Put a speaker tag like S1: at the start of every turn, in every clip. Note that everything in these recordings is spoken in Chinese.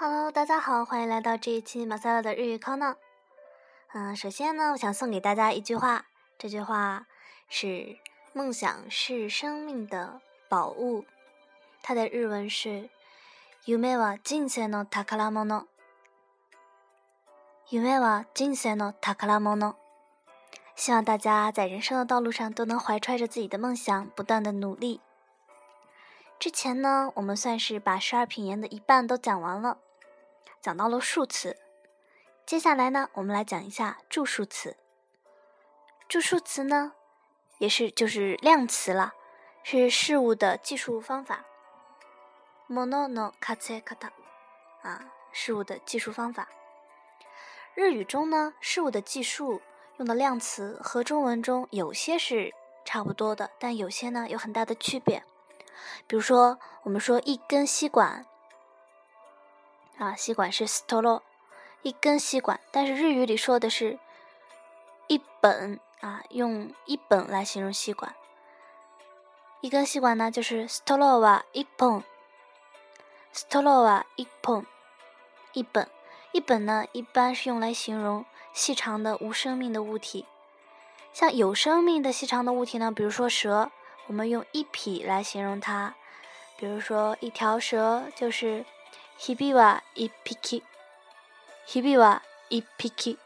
S1: Hello，大家好，欢迎来到这一期马赛拉的日语康呢。嗯，首先呢，我想送给大家一句话，这句话是“梦想是生命的宝物”，它的日文是“夢は人生の宝物”。夢は人生の宝物。希望大家在人生的道路上都能怀揣着自己的梦想，不断的努力。之前呢，我们算是把十二品言的一半都讲完了， 讲到了数词。接下来呢，我们来讲一下助数词。助数词呢，也是就是量词了，是事物的计数方法。ものの数え方啊，事物的计数方法。日语中呢，事物的计数用的量词和中文中有些是差不多的，但有些呢有很大的区别。比如说，我们说一根吸管 啊，吸管是 stolo，一根吸管，但是日语里说的是一本啊，用一本来形容吸管。一根吸管呢，就是 stolo wa 一本，stolo wa 一本，一本。一本呢，一般是用来形容细长的无生命的物体。像有生命的细长的物体呢，比如说蛇，我们用一匹来形容它。比如说一条蛇就是 hibiwa ipiki，hibiwa ipiki。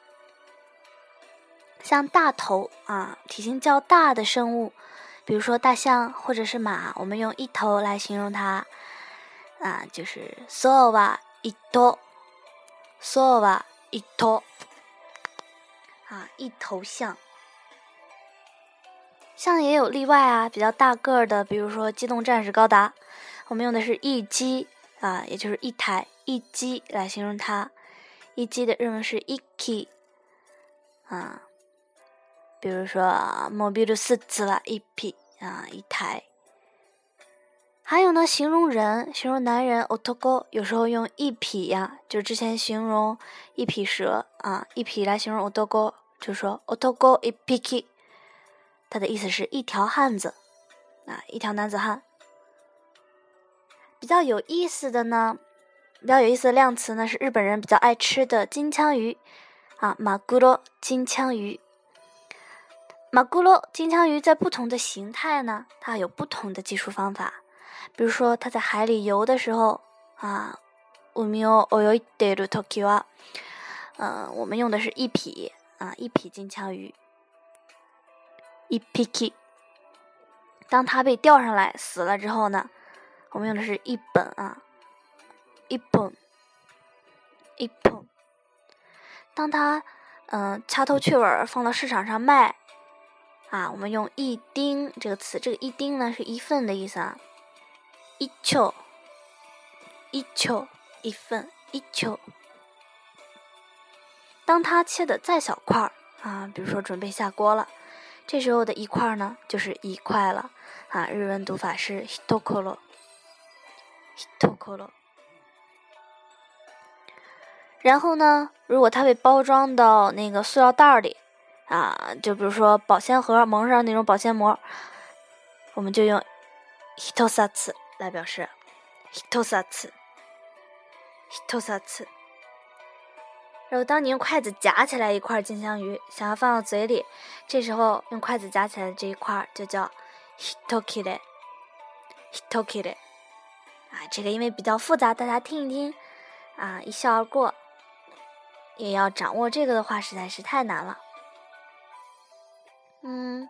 S1: 像大头啊，体型较大的生物，比如说大象或者是马，我们用一头来形容它啊，就是 sowa ito。说吧，一头啊，一头象。象也有例外啊，比较大个儿的，比如说机动战士高达，我们用的是一机啊，也就是一台一机来形容它。一机的日文是一 k 啊，比如说モビルスーツは一匹啊，一台。还有呢，形容人，形容男人，otoko，有时候用一匹呀，就之前形容一匹蛇啊，一匹来形容 otoko，就说 otoko ipiki，它的意思是一条汉子啊，一条男子汉。 比较有意思的呢，比较有意思的量词呢，是日本人比较爱吃的金枪鱼啊，马古罗金枪鱼。马古罗金枪鱼在不同的形态呢，它有不同的计数方法。比如说，它在海里游的时候啊，我们用“泳いでるときは”，嗯，我们用的是一匹啊，一匹金枪鱼，一匹 k。当它被钓上来死了之后呢， 我们用的是一本啊，一本，一本。当它嗯掐头去尾放到市场上卖啊，我们用一丁这个词，这个一丁呢是一份的意思啊。一球，一球，一份，一球。当它切的再小块儿啊，比如说准备下锅了，这时候的一块呢，就是一块了啊。日文读法是吐口了。然后呢，如果它被包装到那个塑料袋里啊，就比如说保鲜盒蒙上那种保鲜膜，我们就用 hitosats。来表示，hitosats。然后当你用筷子夹起来一块金枪鱼，想要放到嘴里，这时候用筷子夹起来的这一块就叫 hitoki de hitoki de。啊，这个因为比较复杂，大家听一听，啊，一笑而过。也要掌握这个的话，实在是太难了。嗯。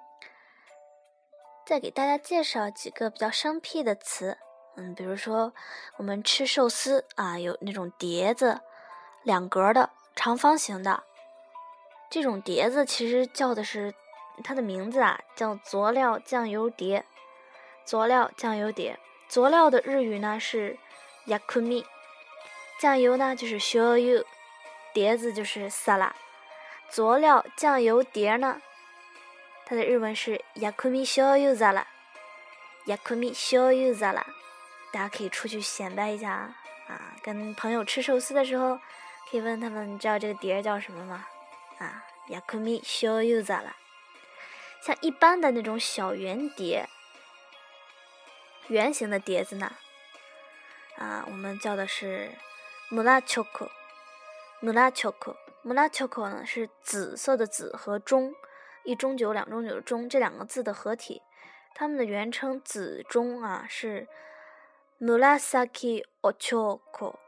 S1: 再给大家介绍几个比较生僻的词，嗯，比如说我们吃寿司啊，有那种碟子，两格的长方形的，这种碟子其实叫的是它的名字啊，叫佐料酱油碟。佐料酱油碟，佐料的日语呢是 yakumi，酱油呢就是 shoyu，碟子就是 sala，佐料酱油碟呢。它的日文是 yakumi shoyu zara，yakumi shoyu zara，大家可以出去显摆一下啊！啊，跟朋友吃寿司的时候，可以问他们，你知道这个碟叫什么吗？啊，yakumi shoyu zara。像一般的那种小圆碟，圆形的碟子呢，啊，我们叫的是木拉丘克，木拉丘克，木拉丘克呢是紫色的紫和中，一中九两中九的中这两个字的合体，它们的原称紫中啊是 mulasaki ochoko，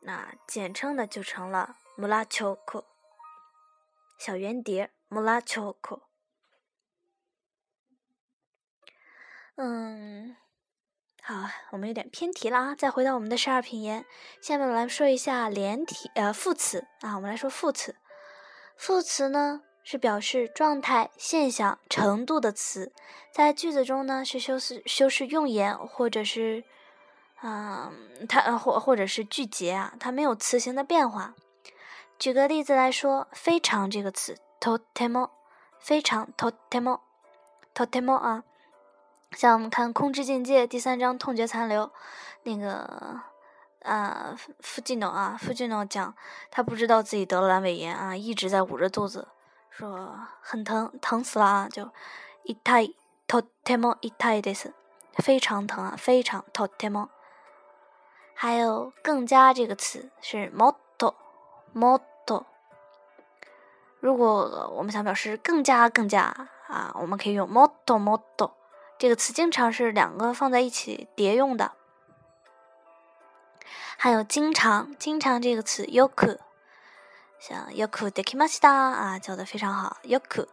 S1: 那简称的就成了 mulachoko，小圆碟 mulachoko，。嗯。好，我们有点偏题了啊！再回到我们的十二品言，下面我来说一下连体呃副词啊。我们来说副词，副词呢是表示状态、现象、程度的词，在句子中呢是修饰修饰用言或者是啊它或或者是句节啊，它没有词形的变化。举个例子来说，非常这个词とても非常とてもとても啊。 像我们看《空之境界》第三章《痛觉残留》，那个啊，富吉诺啊，富吉诺讲他不知道自己得了阑尾炎啊，一直在捂着肚子，说很疼，疼死了啊，就一太とても一太です，非常疼啊，非常とても。还有更加这个词是もっともっと。如果我们想表示更加更加啊，我们可以用もっともっと。 这个词经常是两个放在一起叠用的，还有经常，经常这个词 yoku，像 yoku dekimashita 啊，教的非常好 yoku。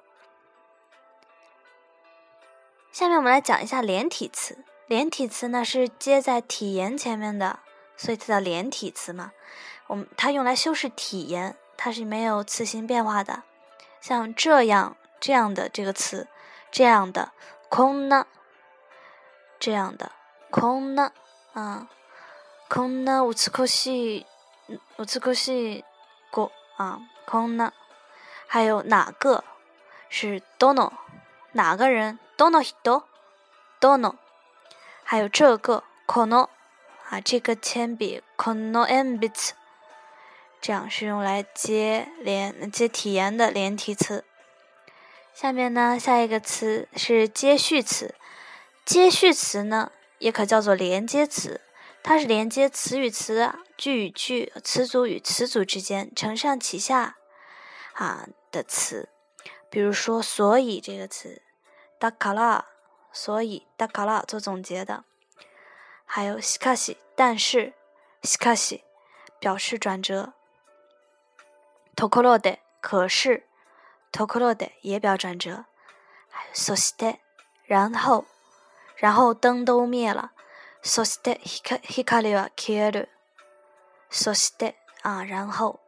S1: 下面我们来讲一下连体词，连体词呢是接在体言前面的，所以它叫连体词嘛。我们它用来修饰体言，它是没有词形变化的。像这样这样的这个词，这样的。空呢？这样的空呢？啊，空呢？乌兹科西，乌兹科西过啊，空呢？还有哪个是 dono？哪个人 dono hito dono？还有这个 kono 啊，这个铅笔 kono m b i t s 这样是用来接连接体言的连体词。下面呢，下一个词是接续词。接续词呢，也可叫做连接词，它是连接词与词、句与句、词组与词组之间承上启下啊的词。比如说，所以这个词，だから，所以だから做总结的。还有しかし，但是しかし表示转折。ところで，可是。 ところで也表转折，还有そして，然后，然后灯都灭了，そして光は消える，そして啊，然后，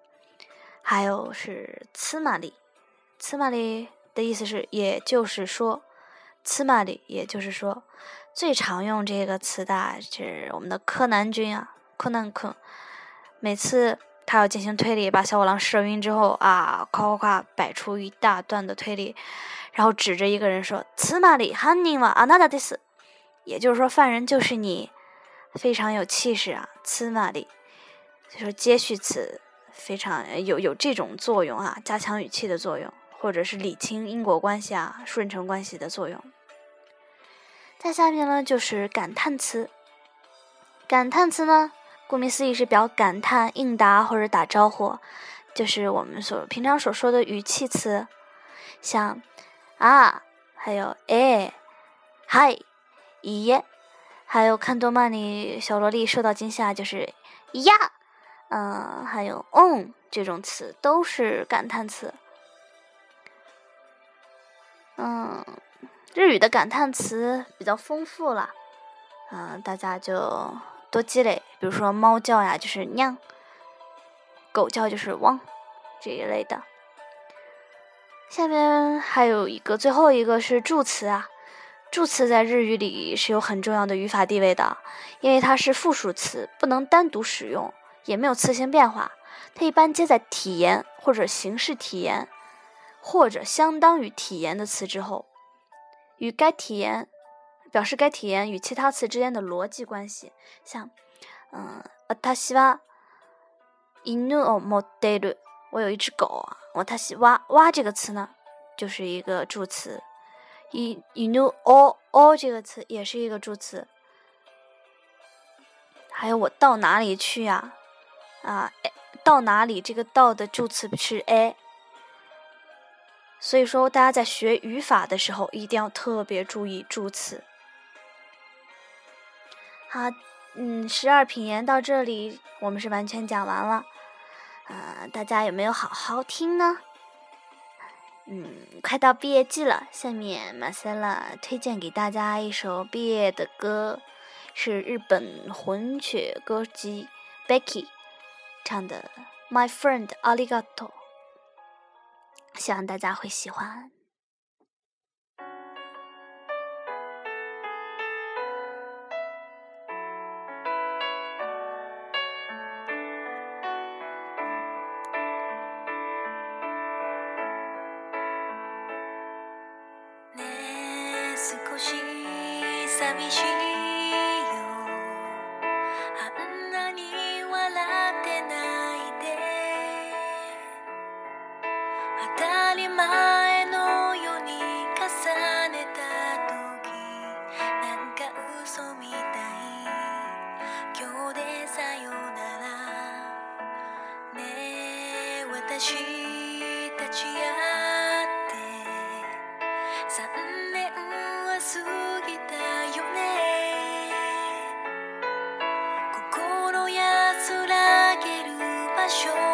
S1: 还有是つまり，つまり的意思是也就是说，つまり也就是说，最常用这个词的是我们的柯南君啊，柯南君，每次。 他要进行推理，把小五郎射晕之后啊，夸夸夸摆出一大段的推理，然后指着一个人说：“此马里汉尼瓦阿纳达迪斯。”也就是说，犯人就是你，非常有气势啊！此马里，就说接续词非常有有这种作用啊，加强语气的作用，或者是理清因果关系啊、顺承关系的作用。再下面呢，就是感叹词。感叹词呢？顾名思义是表感叹、应答或者打招呼，就是我们所平常所说的语气词，像啊，还有哎、嗨、咦，还有看动漫里小萝莉受到惊吓就是呀，嗯，还有嗯这种词都是感叹词。嗯，日语的感叹词比较丰富了，嗯，大家就。多积累，比如说猫叫呀，就是酿；狗叫就是汪，这一类的。下面还有一个，最后一个是助词啊。助词在日语里是有很重要的语法地位的，因为它是复数词，不能单独使用，也没有词形变化。它一般接在体言或者形式体言或者相当于体言的词之后，与该体言。表示该体言与其他词之间的逻辑关系，像，嗯，私は犬を持っている。我有一只狗啊。私は哇这个词呢，就是一个助词。犬をを这个词也是一个助词。还有我到哪里去呀？ 啊，到哪里这个到的助词是 a，所以说大家在学语法的时候一定要特别注意助词。 好，嗯，十二品言到这里我们是完全讲完了，啊，大家有没有好好听呢？嗯，快到毕业季了，下面马塞拉推荐给大家一首毕业的歌，是日本混血歌姬 Becky。唱的《My Friend》olegato，希望大家会喜欢。少し寂しい。胸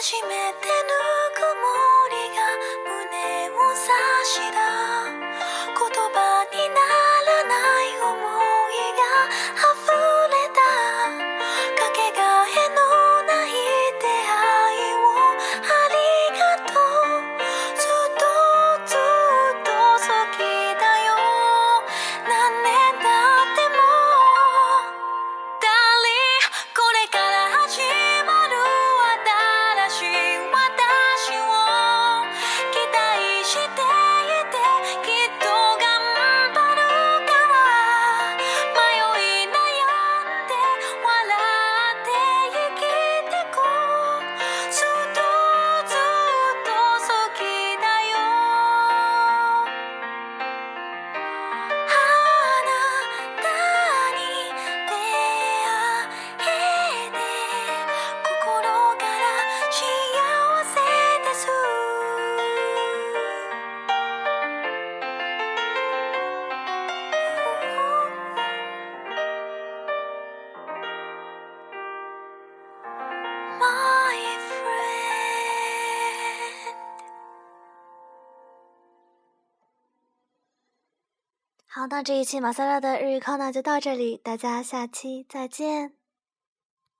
S1: 初めてぬくもりが胸を差した那这一期马赛拉的日语课呢就到这里，大家下期再见。